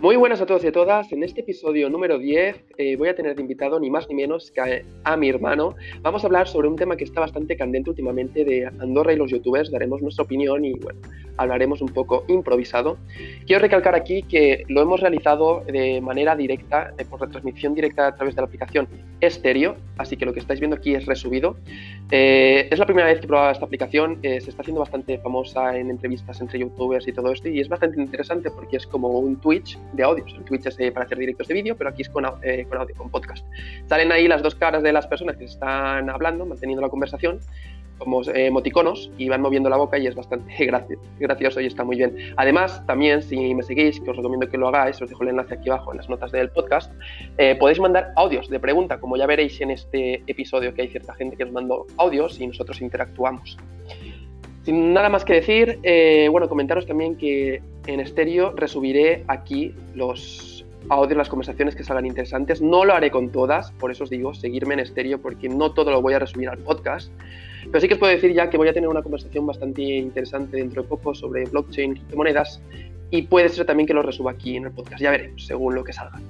Muy buenas a todos y a todas. En este episodio número 10 eh, voy a tener de invitado ni más ni menos que a, mi hermano. Vamos a hablar sobre un tema que está bastante candente últimamente de Andorra y los youtubers. Daremos nuestra opinión y bueno, hablaremos un poco improvisado. Quiero recalcar aquí que lo hemos realizado de manera directa, eh, por retransmisión directa a través de la aplicación Estéreo, así que lo que estáis viendo aquí es resubido. Eh, es la primera vez que he probado esta aplicación, se está haciendo bastante famosa en entrevistas entre youtubers y todo esto y es bastante interesante porque es como un Twitch de audios. En Twitch es eh, para hacer directos de vídeo, pero aquí es con, eh, con, audio, con podcast. Salen ahí las dos caras de las personas que están hablando, manteniendo la conversación, como eh, emoticonos, y van moviendo la boca y es bastante gracioso y está muy bien. Además, también, si me seguís, que os recomiendo que lo hagáis, os dejo el enlace aquí abajo en las notas del podcast, podéis mandar audios de pregunta, como ya veréis en este episodio, que hay cierta gente que os mandó audios y nosotros interactuamos. Sin nada más que decir, eh, bueno, comentaros también que en estéreo resubiré aquí los audios, las conversaciones que salgan interesantes. No lo haré con todas, por eso os digo, seguirme en estéreo, porque no todo lo voy a resubir al podcast. Pero sí que os puedo decir ya que voy a tener una conversación bastante interesante dentro de poco sobre blockchain, criptomonedas, y puede ser también que lo resuba aquí en el podcast. Ya veremos, según lo que salga.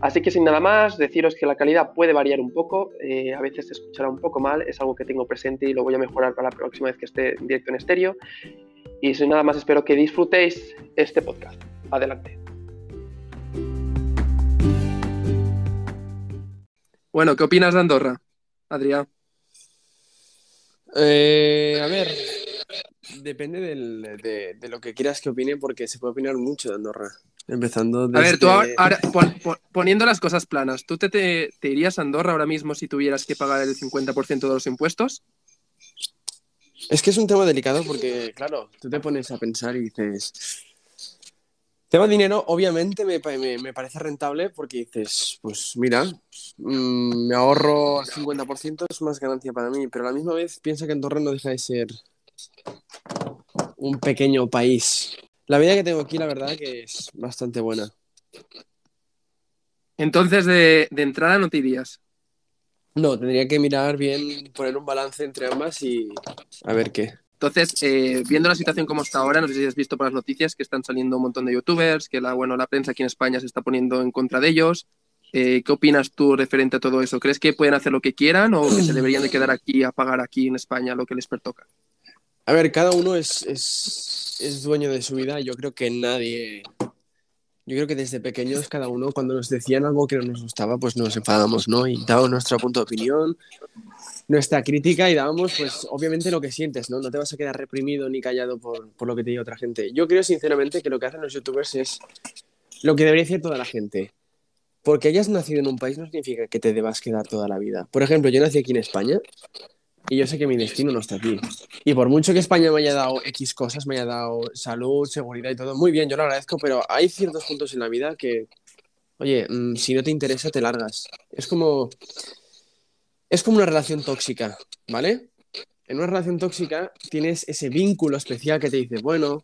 Así que sin nada más, deciros que la calidad puede variar un poco, eh, a veces se escuchará un poco mal, es algo que tengo presente y lo voy a mejorar para la próxima vez que esté en directo en estéreo. Y sin nada más, espero que disfrutéis este podcast. Adelante. Bueno, ¿qué opinas de Andorra, Adrián? Eh, a ver, depende de, lo que quieras que opine, porque se puede opinar mucho de Andorra. Empezando desde... A ver, tú ahora, poniendo las cosas planas, ¿tú te, te, irías a Andorra ahora mismo si tuvieras que pagar el 50% de los impuestos? Es que es un tema delicado porque, claro, tú te pones a pensar y dices... Tema dinero, obviamente me, me, parece rentable porque dices, pues mira, mm, me ahorro el 50%, es más ganancia para mí, pero a la misma vez piensa que Andorra no deja de ser un pequeño país la vida que tengo aquí, la verdad, que es bastante buena. Entonces, de, entrada no te irías. No, tendría que mirar bien, poner un balance entre ambas y a ver qué. Entonces, eh, viendo la situación como está ahora, no sé si has visto por las noticias que están saliendo un montón de youtubers, que la, bueno, la prensa aquí en España se está poniendo en contra de ellos. Eh, ¿Qué opinas tú referente a todo eso? ¿Crees que pueden hacer lo que quieran o que se deberían de quedar aquí a pagar aquí en España lo que les pertoca? A ver, cada uno es, es, dueño de su vida. Yo creo que nadie. Yo creo que desde pequeños, cada uno, cuando nos decían algo que no nos gustaba, pues nos enfadábamos, ¿no? Y dábamos nuestro punto de opinión, nuestra crítica y dábamos, pues, obviamente lo que sientes, ¿no? No te vas a quedar reprimido ni callado por, por lo que te diga otra gente. Yo creo, sinceramente, que lo que hacen los youtubers es lo que debería hacer toda la gente. Porque hayas nacido en un país no significa que te debas quedar toda la vida. Por ejemplo, yo nací aquí en España y yo sé que mi destino no está aquí. Y por mucho que España me haya dado X cosas, me haya dado salud, seguridad y todo, muy bien, yo lo agradezco, pero hay ciertos puntos en la vida que, oye, mm, si no te interesa, te largas. Es como. Es como una relación tóxica, ¿vale? En una relación tóxica tienes ese vínculo especial que te dice, bueno,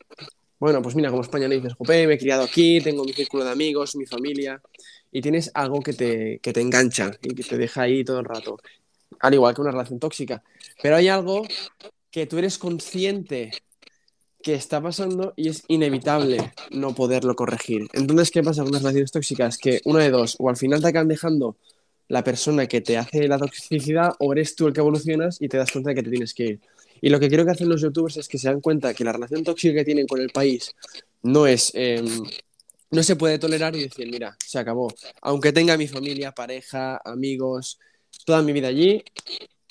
bueno, pues mira, como España le dices, jope, me he criado aquí, tengo mi círculo de amigos, mi familia, y tienes algo que te, que te engancha y que te deja ahí todo el rato al igual que una relación tóxica. Pero hay algo que tú eres consciente que está pasando y es inevitable no poderlo corregir. Entonces, ¿qué pasa con las relaciones tóxicas? Que una de dos, o al final te acaban dejando la persona que te hace la toxicidad, o eres tú el que evolucionas y te das cuenta de que te tienes que ir. Y lo que creo que hacen los youtubers es que se dan cuenta que la relación tóxica que tienen con el país no es... Em, no se puede tolerar y decir, mira, se acabó. Aunque tenga mi familia, pareja, amigos, toda mi vida allí,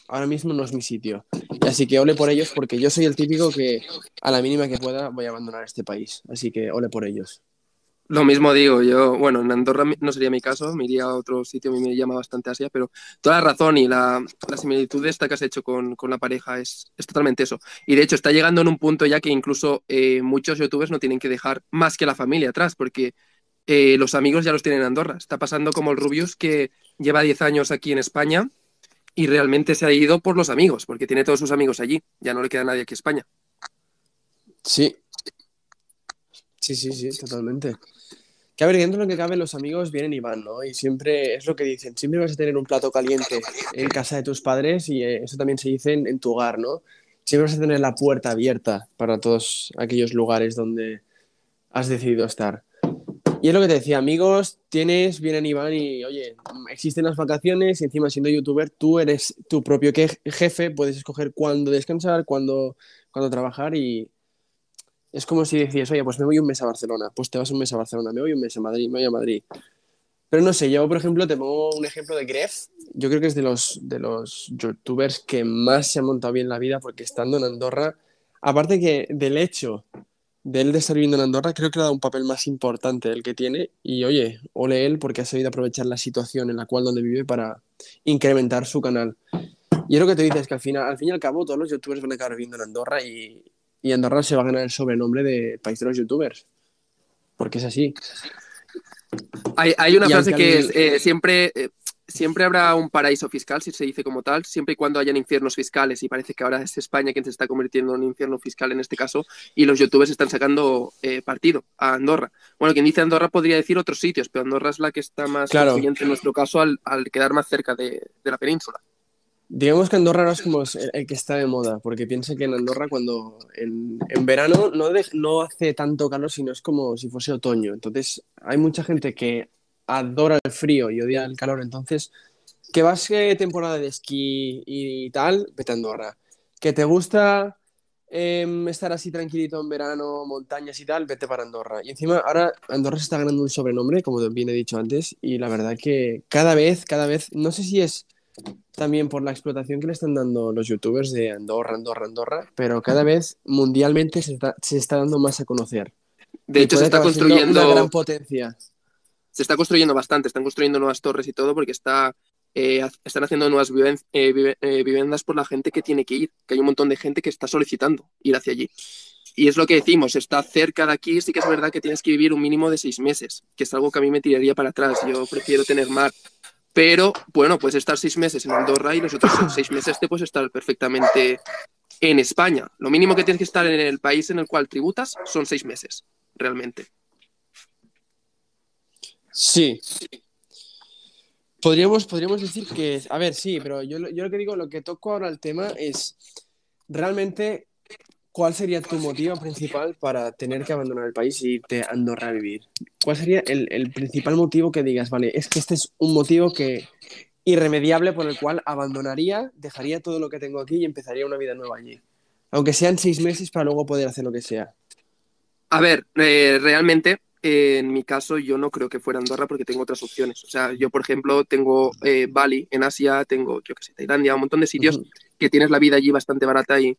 ahora mismo no es mi sitio. Así que ole por ellos porque yo soy el típico que a la mínima que pueda voy a abandonar este país. Así que ole por ellos. Lo mismo digo, yo, bueno, en Andorra no sería mi caso, me iría a otro sitio, me llama bastante Asia, pero toda la razón y la, la similitud esta que has hecho con, con la pareja es, es, totalmente eso. Y de hecho está llegando en un punto ya que incluso eh, muchos youtubers no tienen que dejar más que la familia atrás, porque eh, los amigos ya los tienen en Andorra. Está pasando como el Rubius que lleva 10 años aquí en España y realmente se ha ido por los amigos, porque tiene todos sus amigos allí. Ya no le queda nadie aquí en España. Sí. Sí, sí, sí, totalmente. Que a ver, dentro de lo que cabe, los amigos vienen y van, ¿no? Y siempre es lo que dicen, siempre vas a tener un plato caliente en casa de tus padres y eh, eso también se dice en, en tu hogar, ¿no? Siempre vas a tener la puerta abierta para todos aquellos lugares donde has decidido estar. Y es lo que te decía, amigos, tienes, vienen y van y, oye, existen las vacaciones y encima siendo youtuber, tú eres tu propio jefe, puedes escoger cuándo descansar, cuándo, cuándo trabajar y es como si decías, oye, pues me voy un mes a Barcelona, pues te vas un mes a Barcelona, me voy un mes a Madrid, me voy a Madrid. Pero no sé, yo por ejemplo te pongo un ejemplo de Gref, yo creo que es de los, de los youtubers que más se han montado bien la vida porque estando en Andorra, aparte que del hecho de él de estar viviendo en Andorra, creo que le ha dado un papel más importante del que tiene. Y oye, ole él porque ha sabido aprovechar la situación en la cual donde vive para incrementar su canal. Y es lo que te dices, que al, final, al fin y al cabo todos los youtubers van a acabar viviendo en Andorra y, y Andorra se va a ganar el sobrenombre de país de los youtubers. Porque es así. Hay, hay una frase que es, eh, siempre, eh, siempre habrá un paraíso fiscal, si se dice como tal, siempre y cuando hayan infiernos fiscales, y parece que ahora es España quien se está convirtiendo en un infierno fiscal en este caso, y los youtubers están sacando eh, partido a Andorra. Bueno, quien dice Andorra podría decir otros sitios, pero Andorra es la que está más claro. en nuestro caso al, quedar más cerca de, la península. Digamos que Andorra ahora es como el, que está de moda, porque piensa que en Andorra cuando en, verano no, no hace tanto calor, sino es como si fuese otoño. Entonces hay mucha gente que adora el frío y odia el calor. Entonces, que vas que temporada de esquí y tal, vete a Andorra. Que te gusta em, estar así tranquilito en verano, montañas y tal, vete para Andorra. Y encima ahora Andorra se está ganando un sobrenombre, como bien he dicho antes, y la verdad que cada vez, cada vez, no sé si es también por la explotación que le están dando los youtubers de Andorra, Andorra, Andorra, pero cada vez mundialmente se está, se está dando más a conocer. De hecho, se está construyendo una gran potencia se está construyendo bastante, están construyendo nuevas torres y todo porque está, eh, están haciendo nuevas eh, eh, viviendas por la gente que tiene que ir, que hay un montón de gente que está solicitando ir hacia allí. Y es lo que decimos, está cerca de aquí, sí que es verdad que tienes que vivir un mínimo de seis meses, que es algo que a mí me tiraría para atrás, yo prefiero tener mar. Pero bueno, puedes estar seis meses en Andorra y los otros seis meses te puedes estar perfectamente en España. Lo mínimo que tienes que estar en el país en el cual tributas son seis meses, realmente. Sí. Podríamos, podríamos decir que, a ver, sí, pero yo, yo lo que digo, lo que toco ahora el tema es realmente cuál sería tu motivo principal para tener que abandonar el país y irte a Andorra a vivir. ¿Cuál sería el, el principal motivo que digas, vale, es que este es un motivo que irremediable por el cual abandonaría, dejaría todo lo que tengo aquí y empezaría una vida nueva allí? Aunque sean seis meses para luego poder hacer lo que sea. A ver, eh, realmente en mi caso, yo no creo que fuera Andorra porque tengo otras opciones. O sea, yo, por ejemplo, tengo eh, Bali en Asia, tengo, yo qué sé, Tailandia, un montón de sitios que tienes la vida allí bastante barata y,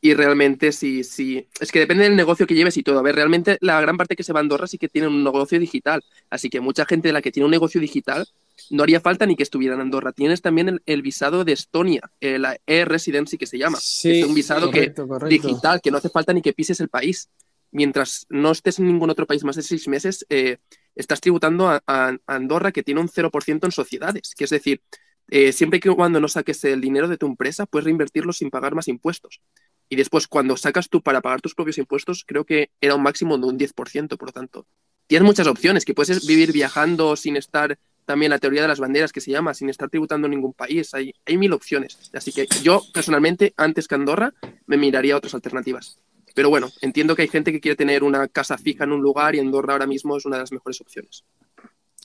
y realmente sí, sí. Es que depende del negocio que lleves y todo. A ver, realmente la gran parte que se va a Andorra sí que tiene un negocio digital. Así que mucha gente de la que tiene un negocio digital no haría falta ni que estuviera en Andorra. Tienes también el, visado de Estonia, eh, la e-residency que se llama. Sí, es un visado que, digital, que no hace falta ni que pises el país mientras no estés en ningún otro país más de seis meses, eh, estás tributando a, Andorra que tiene un 0% en sociedades. Que es decir, eh, siempre que cuando no saques el dinero de tu empresa, puedes reinvertirlo sin pagar más impuestos. Y después, cuando sacas tú para pagar tus propios impuestos, creo que era un máximo de un 10%, por lo tanto. Tienes muchas opciones, que puedes vivir viajando sin estar, también la teoría de las banderas que se llama, sin estar tributando en ningún país. Hay, hay mil opciones. Así que yo, personalmente, antes que Andorra, me miraría otras alternativas. Pero bueno, entiendo que hay gente que quiere tener una casa fija en un lugar y Andorra ahora mismo es una de las mejores opciones.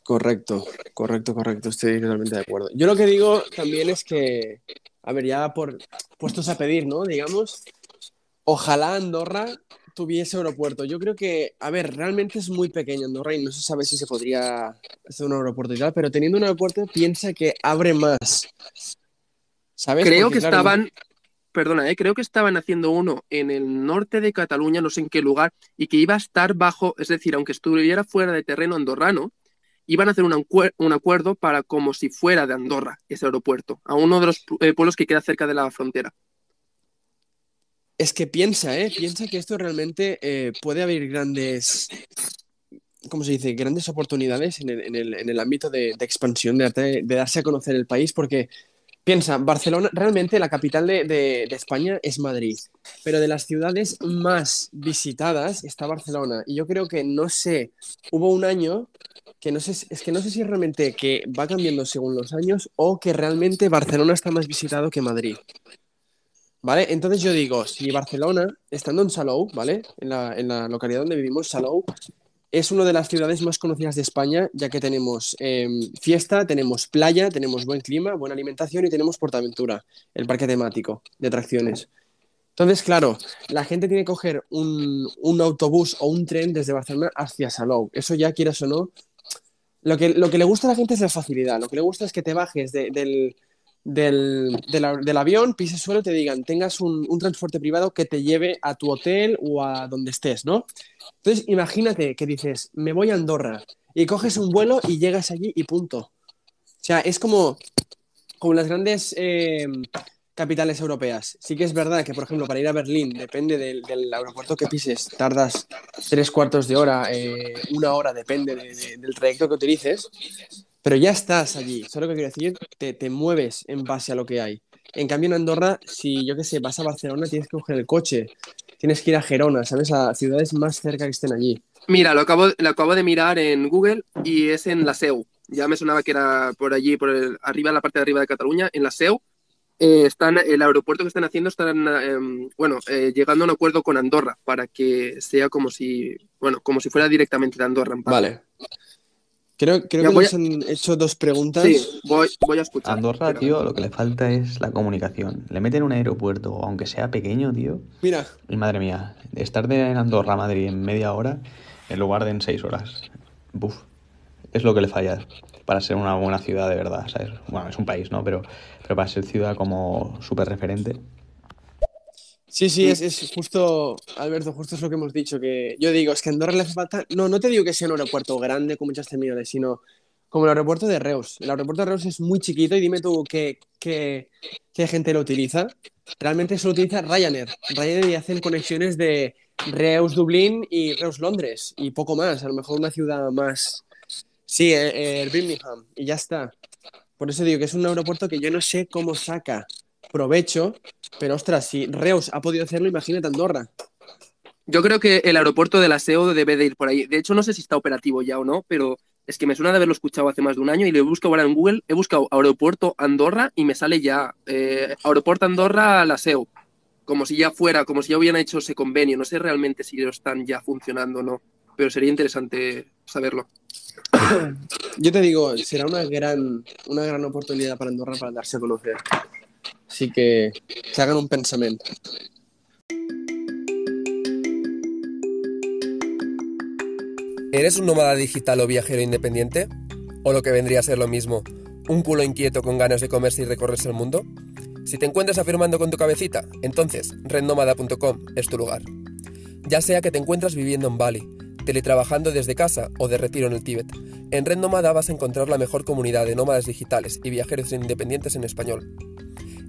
Correcto, correcto, correcto, estoy totalmente de acuerdo. Yo lo que digo también es que, a ver, ya por puestos a pedir, ¿no? Digamos, ojalá Andorra tuviese aeropuerto. Yo creo que, a ver, realmente es muy pequeño Andorra y no se sabe si se podría hacer un aeropuerto y tal, pero teniendo un aeropuerto piensa que abre más. ¿Sabes? Creo que estaban, perdona, eh, creo que estaban haciendo uno en el norte de Cataluña, no sé en qué lugar, y que iba a estar bajo, es decir, aunque estuviera fuera de terreno andorrano, iban a hacer un, acuerdo para como si fuera de Andorra ese aeropuerto, a uno de los eh, pueblos que queda cerca de la frontera. Es que piensa, ¿eh? Piensa que esto realmente eh, puede haber grandes, ¿cómo se dice? Grandes oportunidades en el, ámbito de, expansión, de, de, darse a conocer el país, porque Piensa, Barcelona, realmente la capital de, España es Madrid, pero de las ciudades más visitadas está Barcelona. Y yo creo que, no sé, hubo un año que no sé, es que no sé si realmente que va cambiando según los años o que realmente Barcelona está más visitado que Madrid. ¿Vale? Entonces yo digo, si Barcelona, estando en Salou, ¿vale? En la, en la localidad donde vivimos, Salou, es una de las ciudades más conocidas de España, ya que tenemos em, fiesta, tenemos playa, tenemos buen clima, buena alimentación y tenemos Portaventura, el parque temático de atracciones. Entonces, claro, la gente tiene que coger un, autobús o un tren desde Barcelona hacia Salou. Eso ya quieras o no. Lo que, lo que le gusta a la gente es la facilidad. Lo que le gusta es que te bajes de- del, del, del- del avión, pises suelo y te digan, tengas un, transporte privado que te lleve a tu hotel o a donde estés, ¿no? Entonces, imagínate que dices, me voy a Andorra y coges un vuelo y llegas allí y punto. O sea, es como, como las grandes eh, capitales europeas. Sí que es verdad que, por ejemplo, para ir a Berlín, depende del, aeropuerto que pises, tardas tres cuartos de hora, eh, una hora, depende de- de- del trayecto que utilices, pero ya estás allí. Solo que quiero decir, te, te mueves en base a lo que hay. En cambio, en Andorra, si yo qué sé, vas a Barcelona, tienes que coger el coche, tienes que ir a Gerona, ¿sabes? A ciudades más cerca que estén allí. Mira, lo acabo, lo acabo de mirar en Google y es en la SEU. Ya me sonaba que era por allí, por el- arriba, la parte de arriba de Cataluña, en la SEU. Eh, están, el aeropuerto que están haciendo están, em, bueno, eh, llegando a un acuerdo con Andorra para que sea como si, bueno, como si fuera directamente de Andorra. en. Vale. Creo, creo que nos han hecho dos preguntas. Sí, voy, voy a escuchar. Andorra, tío, lo que le falta es la comunicación. Le meten un aeropuerto, aunque sea pequeño, tío. Mira, Y madre mía, estar de Andorra a Madrid en media hora en lugar de en seis horas. Buf, es lo que le falla para ser una buena ciudad de verdad, ¿sabes? Bueno, es un país, ¿no? Pero, pero para ser ciudad como súper referente. Sí, sí, es, es justo, Alberto, justo es lo que hemos dicho, que yo digo, es que a Andorra le hace falta, no, no te digo que sea un aeropuerto grande con muchas terminales, sino como el aeropuerto de Reus. El aeropuerto de Reus es muy chiquito y dime tú qué, qué, qué gente lo utiliza. Realmente solo utiliza Ryanair. Ryanair y hacen conexiones de Reus, Dublín y Reus, Londres y poco más, a lo mejor una ciudad más, sí, eh, eh, Birmingham y ya está. Por eso digo que es un aeropuerto que yo no sé cómo saca provecho, pero ostras, si Reus ha podido hacerlo, imagínate Andorra. Yo creo que el aeropuerto de la SEO debe de ir por ahí. De hecho, no sé si está operativo ya o no, pero es que me suena de haberlo escuchado hace más de un año y lo he buscado ahora en Google. He buscado aeropuerto Andorra y me sale ya eh, aeropuerto Andorra la SEO. Como si ya fuera, como si ya hubieran hecho ese convenio. No sé realmente si lo están ya funcionando o no, pero sería interesante saberlo. Yo te digo, será una gran, una gran oportunidad para Andorra para darse a conocer. Así que se hagan un pensamiento. ¿Eres un nómada digital o viajero independiente? ¿O lo que vendría a ser lo mismo, un culo inquieto con ganas de comerse y recorrerse el mundo? Si te encuentras afirmando con tu cabecita, entonces rednomada.com es tu lugar. Ya sea que te encuentras viviendo en Bali, teletrabajando desde casa o de retiro en el Tíbet, en Red vas a encontrar la mejor comunidad de nómadas digitales y viajeros independientes en español.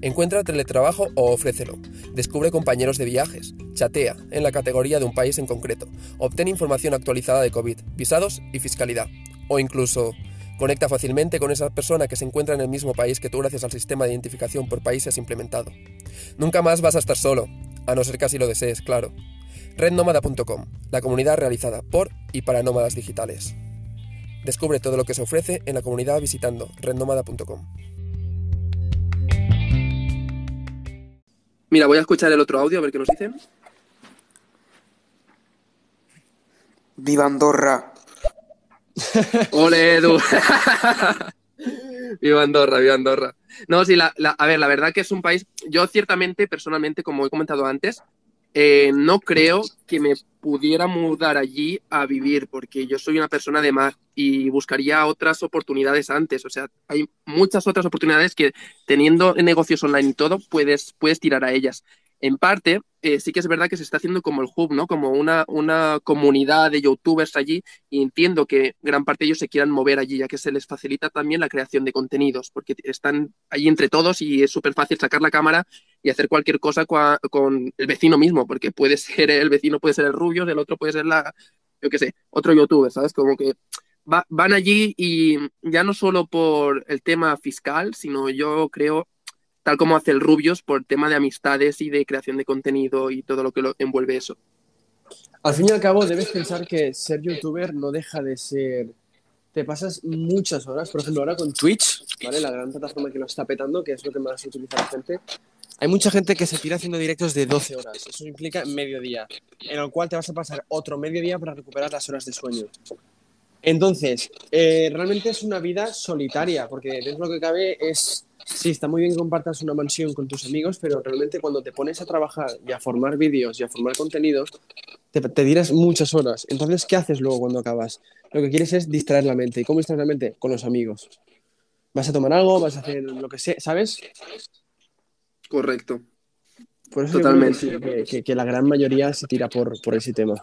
Encuentra teletrabajo o ofrécelo. Descubre compañeros de viajes. Chatea en la categoría de un país en concreto. Obtén información actualizada de COVID, visados y fiscalidad. O incluso conecta fácilmente con esa persona que se encuentra en el mismo país que tú gracias al sistema de identificación por países implementado. Nunca más vas a estar solo, a no ser que así lo desees, claro. Rednomada.com, la comunidad realizada por y para nómadas digitales. Descubre todo lo que se ofrece en la comunidad visitando rednomada.com. Mira, voy a escuchar el otro audio a ver qué nos dicen. ¡Viva Andorra! ¡Ole, Edu! viva Andorra, viva Andorra. No, sí, la, la- a ver, la verdad que es un país, yo ciertamente, personalmente, como he comentado antes, eh, no creo que me pudiera mudar allí a vivir, porque yo soy una persona de mar y buscaría otras oportunidades antes. O sea, hay muchas otras oportunidades que teniendo negocios online y todo, puedes, puedes tirar a ellas. En parte, eh, sí que es verdad que se está haciendo como el hub, ¿no? Como una, una comunidad de youtubers allí y entiendo que gran parte de ellos se quieran mover allí, ya que se les facilita también la creación de contenidos, porque están allí entre todos y es súper fácil sacar la cámara y hacer cualquier cosa con el vecino mismo, porque puede ser el vecino, puede ser el rubio, el otro puede ser la, yo qué sé, otro youtuber, ¿sabes? Como que va- van allí y ya no solo por el tema fiscal, sino yo creo, tal como hace el Rubios, por tema de amistades y de creación de contenido y todo lo que lo envuelve eso. Al fin y al cabo, debes pensar que ser youtuber no deja de ser. Te pasas muchas horas, por ejemplo, ahora con Twitch, ¿vale? La gran plataforma que lo está petando, que es lo que más utiliza la gente. Hay mucha gente que se tira haciendo directos de 12 horas. Eso implica mediodía, en el cual te vas a pasar otro mediodía para recuperar las horas de sueño. Entonces, eh, realmente es una vida solitaria, porque dentro de lo que cabe es, sí, está muy bien que compartas una mansión con tus amigos, pero realmente cuando te pones a trabajar y a formar vídeos y a formar contenidos, te, te tiras muchas horas. Entonces, ¿qué haces luego cuando acabas? Lo que quieres es distraer la mente. ¿Y cómo distraer la mente? Con los amigos. Vas a tomar algo, vas a hacer lo que sea, ¿sabes? Correcto. Por eso yo Totalmente. creo que- que la gran mayoría se tira por, por ese tema.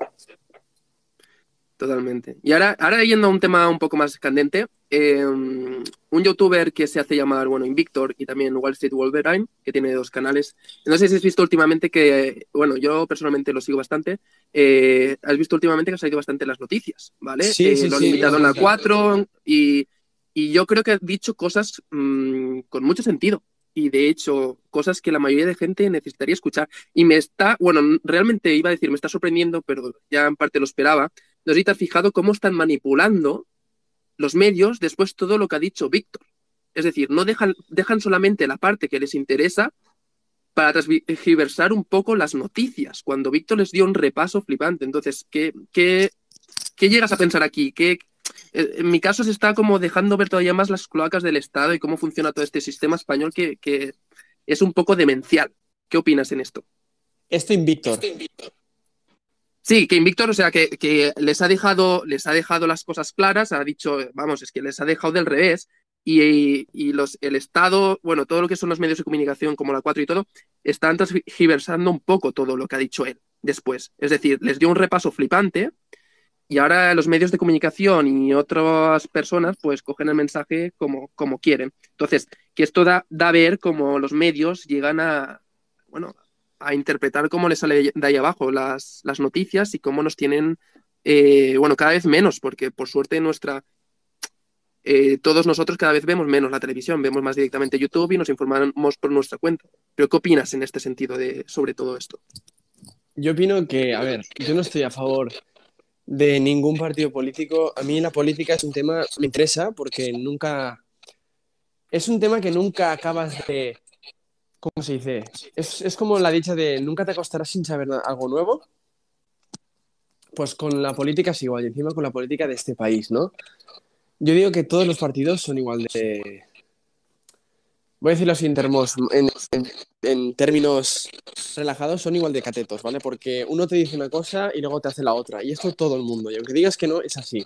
Totalmente. Y ahora, ahora yendo a un tema un poco más candente, eh, un youtuber que se hace llamar, bueno, Invictor y también Wall Street Wolverine, que tiene dos canales. No sé si has visto últimamente que, bueno, yo personalmente lo sigo bastante. eh, has visto últimamente que ha salido bastante las noticias, ¿vale? Sí, Eh, sí, lo han sí, invitado en la sí. 4 y, y yo creo que ha dicho cosas mm, con mucho sentido. Y de hecho, cosas que la mayoría de gente necesitaría escuchar. Y me está, bueno, realmente iba a decir, me está sorprendiendo, pero ya en parte lo esperaba. No sé si te has fijado cómo están manipulando los medios después todo lo que ha dicho Víctor. Es decir, no dejan, dejan solamente la parte que les interesa para transgiversar un poco las noticias, cuando Víctor les dio un repaso flipante. Entonces, ¿qué, qué, qué llegas a pensar aquí? ¿Qué, eh, en mi caso se está como dejando ver todavía más las cloacas del Estado y cómo funciona todo este sistema español que, que es un poco demencial. ¿Qué opinas en esto? Esto Invictor. Sí, que Invictor, o sea, que, que les ha dejado, les ha dejado las cosas claras, ha dicho, vamos, es que les ha dejado del revés. Y, y los, el Estado, bueno, todo lo que son los medios de comunicación, como la 4 y todo, están transgiversando un poco todo lo que ha dicho él después. Es decir, les dio un repaso flipante y ahora los medios de comunicación y otras personas pues cogen el mensaje como, como quieren. Entonces, que esto da, da a ver cómo los medios llegan a, bueno, a interpretar cómo les sale de ahí abajo las, las noticias y cómo nos tienen, eh, bueno, cada vez menos, porque por suerte nuestra, eh, todos nosotros cada vez vemos menos la televisión, vemos más directamente YouTube y nos informamos por nuestra cuenta. Pero ¿qué opinas en este sentido de, sobre todo esto? Yo opino que, a ver, yo no estoy a favor de ningún partido político. A mí la política es un tema, me interesa porque nunca, es un tema que nunca acabas de, ¿cómo se dice? Es, como la dicha de nunca te acostarás sin saber algo nuevo. Pues con la política es igual, y encima con la política de este país, ¿no? Yo digo que todos los partidos son igual de... Voy a decirlo así en, termos, en, en- en términos relajados, son igual de catetos, ¿vale? Porque uno te dice una cosa y luego te hace la otra. Y esto todo el mundo. Y aunque digas que no, es así.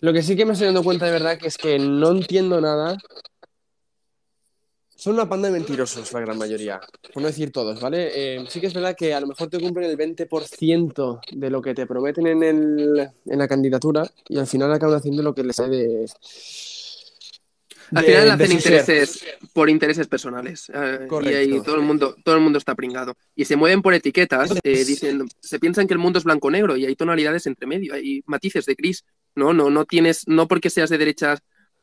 Lo que sí que me estoy dando cuenta de verdad que es que no entiendo nada. Son una panda de mentirosos, la gran mayoría. Por no decir todos, ¿vale? Eh, sí que es verdad que a lo mejor te cumplen el 20% de lo que te prometen en, el, en la candidatura y al final acaban haciendo lo que les sale de. Al final hacen ser. intereses por intereses personales. eh, y ahí todo el mundo, todo el mundo está pringado. Y se mueven por etiquetas, eh, dicen, se piensan que el mundo es blanco-negro y hay tonalidades entre medio, hay matices de gris. No, no, no tienes, no porque seas de derechas,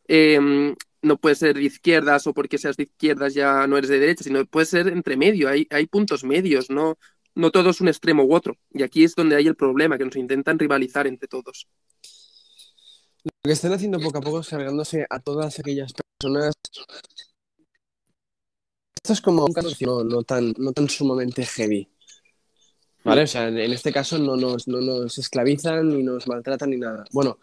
eh, no puedes ser de izquierdas o porque seas de izquierdas ya no eres de derecha, sino puedes ser entre medio, hay, hay puntos medios, no, no todo es un extremo u otro. Y aquí es donde hay el problema, que nos intentan rivalizar entre todos. Lo que están haciendo poco a poco es cargándose a todas aquellas personas. Esto es como un caso no, no tan, no tan sumamente heavy. ¿Vale? O sea, en este caso no nos, no nos esclavizan ni nos maltratan ni nada. Bueno,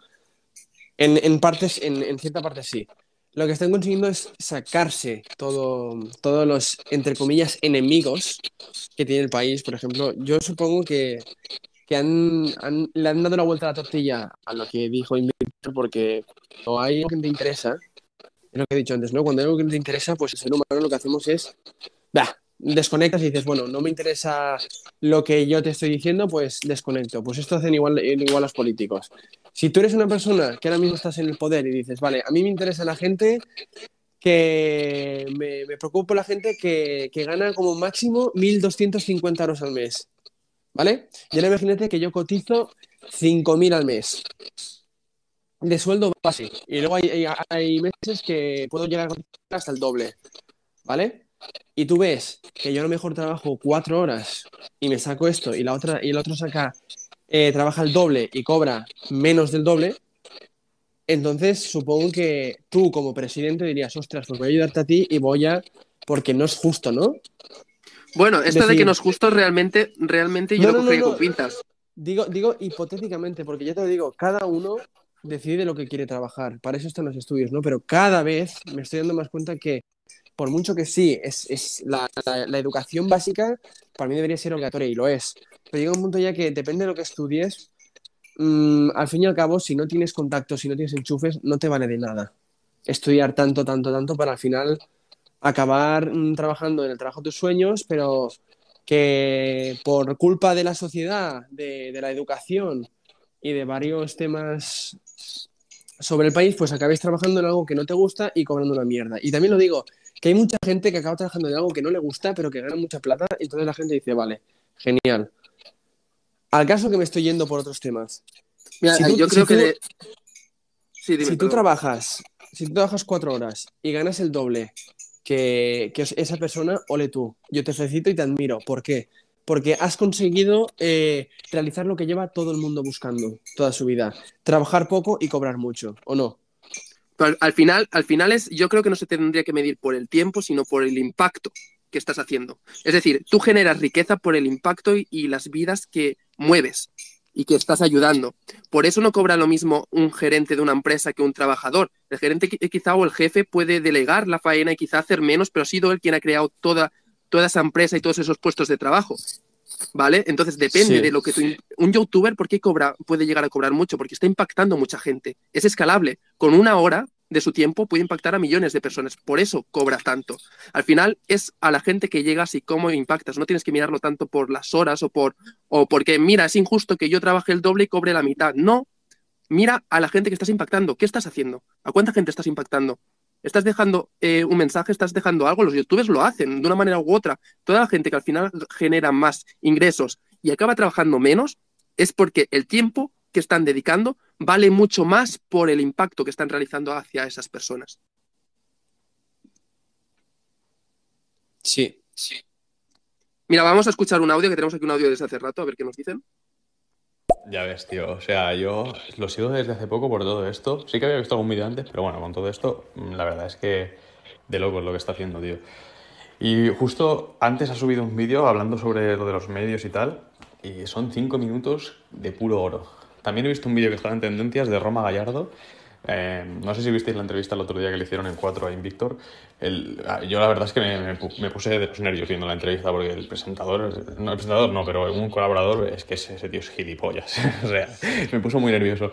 en, en partes, en, en cierta parte sí. Lo que están consiguiendo es sacarse todo, todos los, entre comillas, enemigos que tiene el país. Por ejemplo, yo supongo que, que han, han- le han dado la vuelta a la tortilla a lo que dijo Invictor, porque cuando hay algo que te interesa, es lo que he dicho antes, ¿no? Cuando hay algo que te interesa, pues el ser humano lo que hacemos es, bah, desconectas y dices, bueno, no me interesa lo que yo te estoy diciendo, pues desconecto. Pues esto hacen igual, igual los políticos. Si tú eres una persona que ahora mismo estás en el poder y dices, vale, a mí me interesa la gente que me, me preocupa la gente que, que gana como máximo 1.250 euros al mes, ¿vale? Y ahora imagínate que yo cotizo 5.000 al mes de sueldo base. Y luego hay, hay, meses que puedo llegar a cotizar hasta el doble, ¿vale? Y tú ves que yo a lo mejor trabajo cuatro horas y me saco esto y la otra y el otro saca eh, trabaja el doble y cobra menos del doble. Entonces supongo que tú como presidente dirías, ostras, pues voy a ayudarte a ti y voy a porque no es justo, ¿no? Bueno, esto de que no es justo realmente, realmente yo No, lo no, cogería no, no. con pinzas. Digo, digo hipotéticamente, porque ya te lo digo, cada uno decide lo que quiere trabajar. Para eso están los estudios, ¿no? Pero cada vez me estoy dando más cuenta que, por mucho que sí, es, es la, la- la educación básica, para mí debería ser obligatoria y lo es. Pero llega un punto ya que depende de lo que estudies, mm, al fin y al cabo, si no tienes contactos, si no tienes enchufes, no te vale de nada. Estudiar tanto, tanto, tanto para al final acabar mm, trabajando en el trabajo de tus sueños, pero que por culpa de la sociedad, de, de la educación y de varios temas sobre el país, pues acabéis trabajando en algo que no te gusta y cobrando una mierda. Y también lo digo, que hay mucha gente que acaba trabajando en algo que no le gusta, pero que gana mucha plata, y entonces la gente dice, vale, genial. Al caso que me estoy yendo por otros temas. Mira, Si tú- yo si creo que tú- de- Sí, dime, si tú trabajas, si tú trabajas cuatro horas y ganas el doble que, que esa persona, ole tú. Yo te felicito y te admiro. ¿Por qué? Porque has conseguido eh, realizar lo que lleva todo el mundo buscando toda su vida. Trabajar poco y cobrar mucho, ¿o no? Pero al, al final, al final es, yo creo que no se tendría que medir por el tiempo, sino por el impacto que estás haciendo. Es decir, tú generas riqueza por el impacto y, y las vidas que mueves y que estás ayudando. Por eso no cobra lo mismo un gerente de una empresa que un trabajador. El gerente qui- quizá o el jefe puede delegar la faena y quizá hacer menos, pero ha sido él quien ha creado toda, toda esa empresa y todos esos puestos de trabajo. ¿Vale? Entonces depende Sí. de lo que tú... Un youtuber, ¿por qué cobra, puede llegar a cobrar mucho? Porque está impactando mucha gente. Es escalable. Con una hora de su tiempo puede impactar a millones de personas. Por eso cobra tanto. Al final es a la gente que llegas y cómo impactas. No tienes que mirarlo tanto por las horas o por o porque mira, es injusto que yo trabaje el doble y cobre la mitad. No. Mira a la gente que estás impactando. ¿Qué estás haciendo? ¿A cuánta gente estás impactando? ¿Estás dejando eh, un mensaje? ¿Estás dejando algo? Los youtubers lo hacen de una manera u otra. Toda la gente que al final genera más ingresos y acaba trabajando menos es porque el tiempo que están dedicando vale mucho más por el impacto que están realizando hacia esas personas. Sí. Mira, vamos a escuchar un audio que tenemos aquí un audio desde hace rato, a ver qué nos dicen. Ya ves, tío. O sea, yo lo sigo desde hace poco por todo esto. Sí que había visto algún vídeo antes, pero bueno, con todo esto, mm, la verdad es que de locos lo que está haciendo, tío. Y justo antes ha subido un vídeo hablando sobre lo de los medios y tal, y son cinco minutos de puro oro. También he visto un vídeo que estaba en tendencias de Roma Gallardo. Eh, no sé si visteis la entrevista el otro día que le hicieron en 4 a Invictor. El- ah, yo la verdad es que me, me pu- me puse de los nervios viendo la entrevista porque el presentador, no el presentador no, pero un colaborador es que ese, ese tío es gilipollas. o sea, me puso muy nervioso.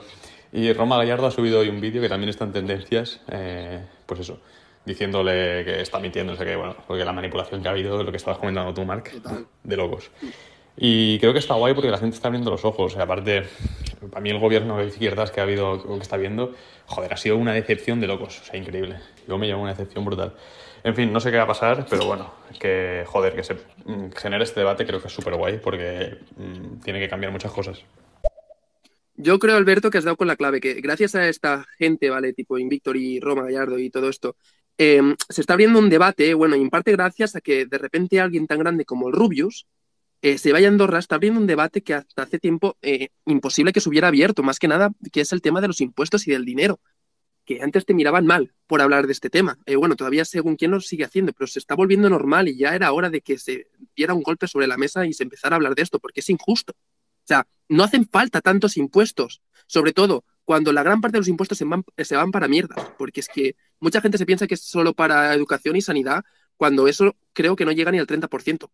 Y Roma Gallardo ha subido hoy un vídeo que también está en tendencias, eh, pues eso, diciéndole que está mintiendo, o sea que bueno, porque la manipulación que ha habido, lo que estabas comentando tú, Mark, de locos. Y creo que está guay porque la gente está abriendo los ojos. Sea, aparte, para mí el gobierno de izquierdas que ha habido, que está viendo, joder, ha sido una decepción de locos. O sea, increíble. Yo me llevo una decepción brutal. En fin, no sé qué va a pasar, pero bueno, que joder, que se mm, genere este debate creo que es súper guay porque mm, tiene que cambiar muchas cosas. Yo creo, Alberto, que has dado con la clave, que gracias a esta gente, ¿vale? Tipo Invictor y Roma Gallardo y todo esto, eh, se está abriendo un debate, bueno, y en parte gracias a que de repente alguien tan grande como el Rubius eh, se vaya a Andorra, está abriendo un debate que hasta hace tiempo eh, imposible que se hubiera abierto, más que nada, que es el tema de los impuestos y del dinero, que antes te miraban mal por hablar de este tema. Eh, bueno, todavía según quién lo sigue haciendo, pero se está volviendo normal y ya era hora de que se diera un golpe sobre la mesa y se empezara a hablar de esto, porque es injusto. O sea, no hacen falta tantos impuestos, sobre todo cuando la gran parte de los impuestos se van, se van para mierdas, porque es que mucha gente se piensa que es solo para educación y sanidad, cuando eso creo que no llega ni al 30%.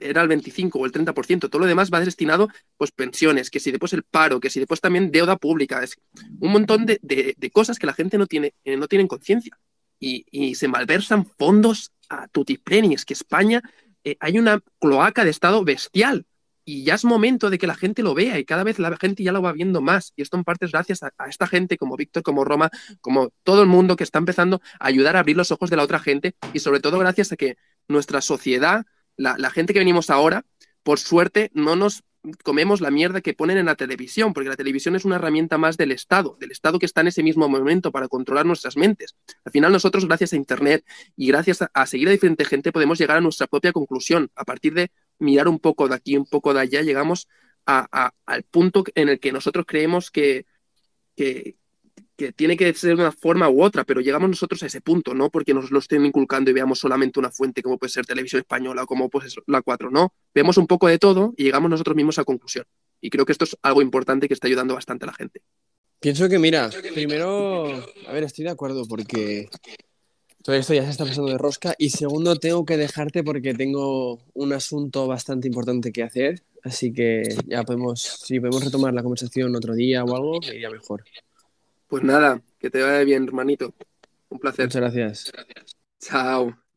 Era el 25 o el 30%. Todo lo demás va destinado, pues, pensiones, que si después el paro, que si después también deuda pública. Es un montón de, de- cosas que la gente no tiene, eh, no tiene en conciencia. Y, y se malversan fondos a tutipleni. Es que España eh, hay una cloaca de Estado bestial y ya es momento de que la gente lo vea y cada vez la gente ya lo va viendo más. Y esto en parte es gracias a, a esta gente como Víctor, como Roma, como todo el mundo que está empezando a ayudar a abrir los ojos de la otra gente y sobre todo gracias a que nuestra sociedad, la, gente que venimos ahora, por suerte no nos comemos la mierda que ponen en la televisión, porque la televisión es una herramienta más del Estado, del Estado que está en ese mismo momento para controlar nuestras mentes. Al final nosotros, gracias a Internet y gracias a, seguir a diferente gente, podemos llegar a nuestra propia conclusión. A partir de mirar un poco de aquí, un poco de allá, llegamos a- al punto en el que nosotros creemos que, que, que tiene que ser de una forma u otra, pero llegamos nosotros a ese punto, no porque nos lo estén inculcando y veamos solamente una fuente como puede ser televisión española o como puede ser la 4, no. Vemos un poco de todo y llegamos nosotros mismos a conclusión. Y creo que esto es algo importante que está ayudando bastante a la gente. Pienso que, mira, primero, a ver, estoy de acuerdo porque todo esto ya se está pasando de rosca. Y segundo, tengo que dejarte porque tengo un asunto bastante importante que hacer. Así que ya podemos, si podemos retomar la conversación otro día o algo, me iría mejor. Pues nada, que te vaya bien, hermanito. Un placer. Muchas gracias. Chao.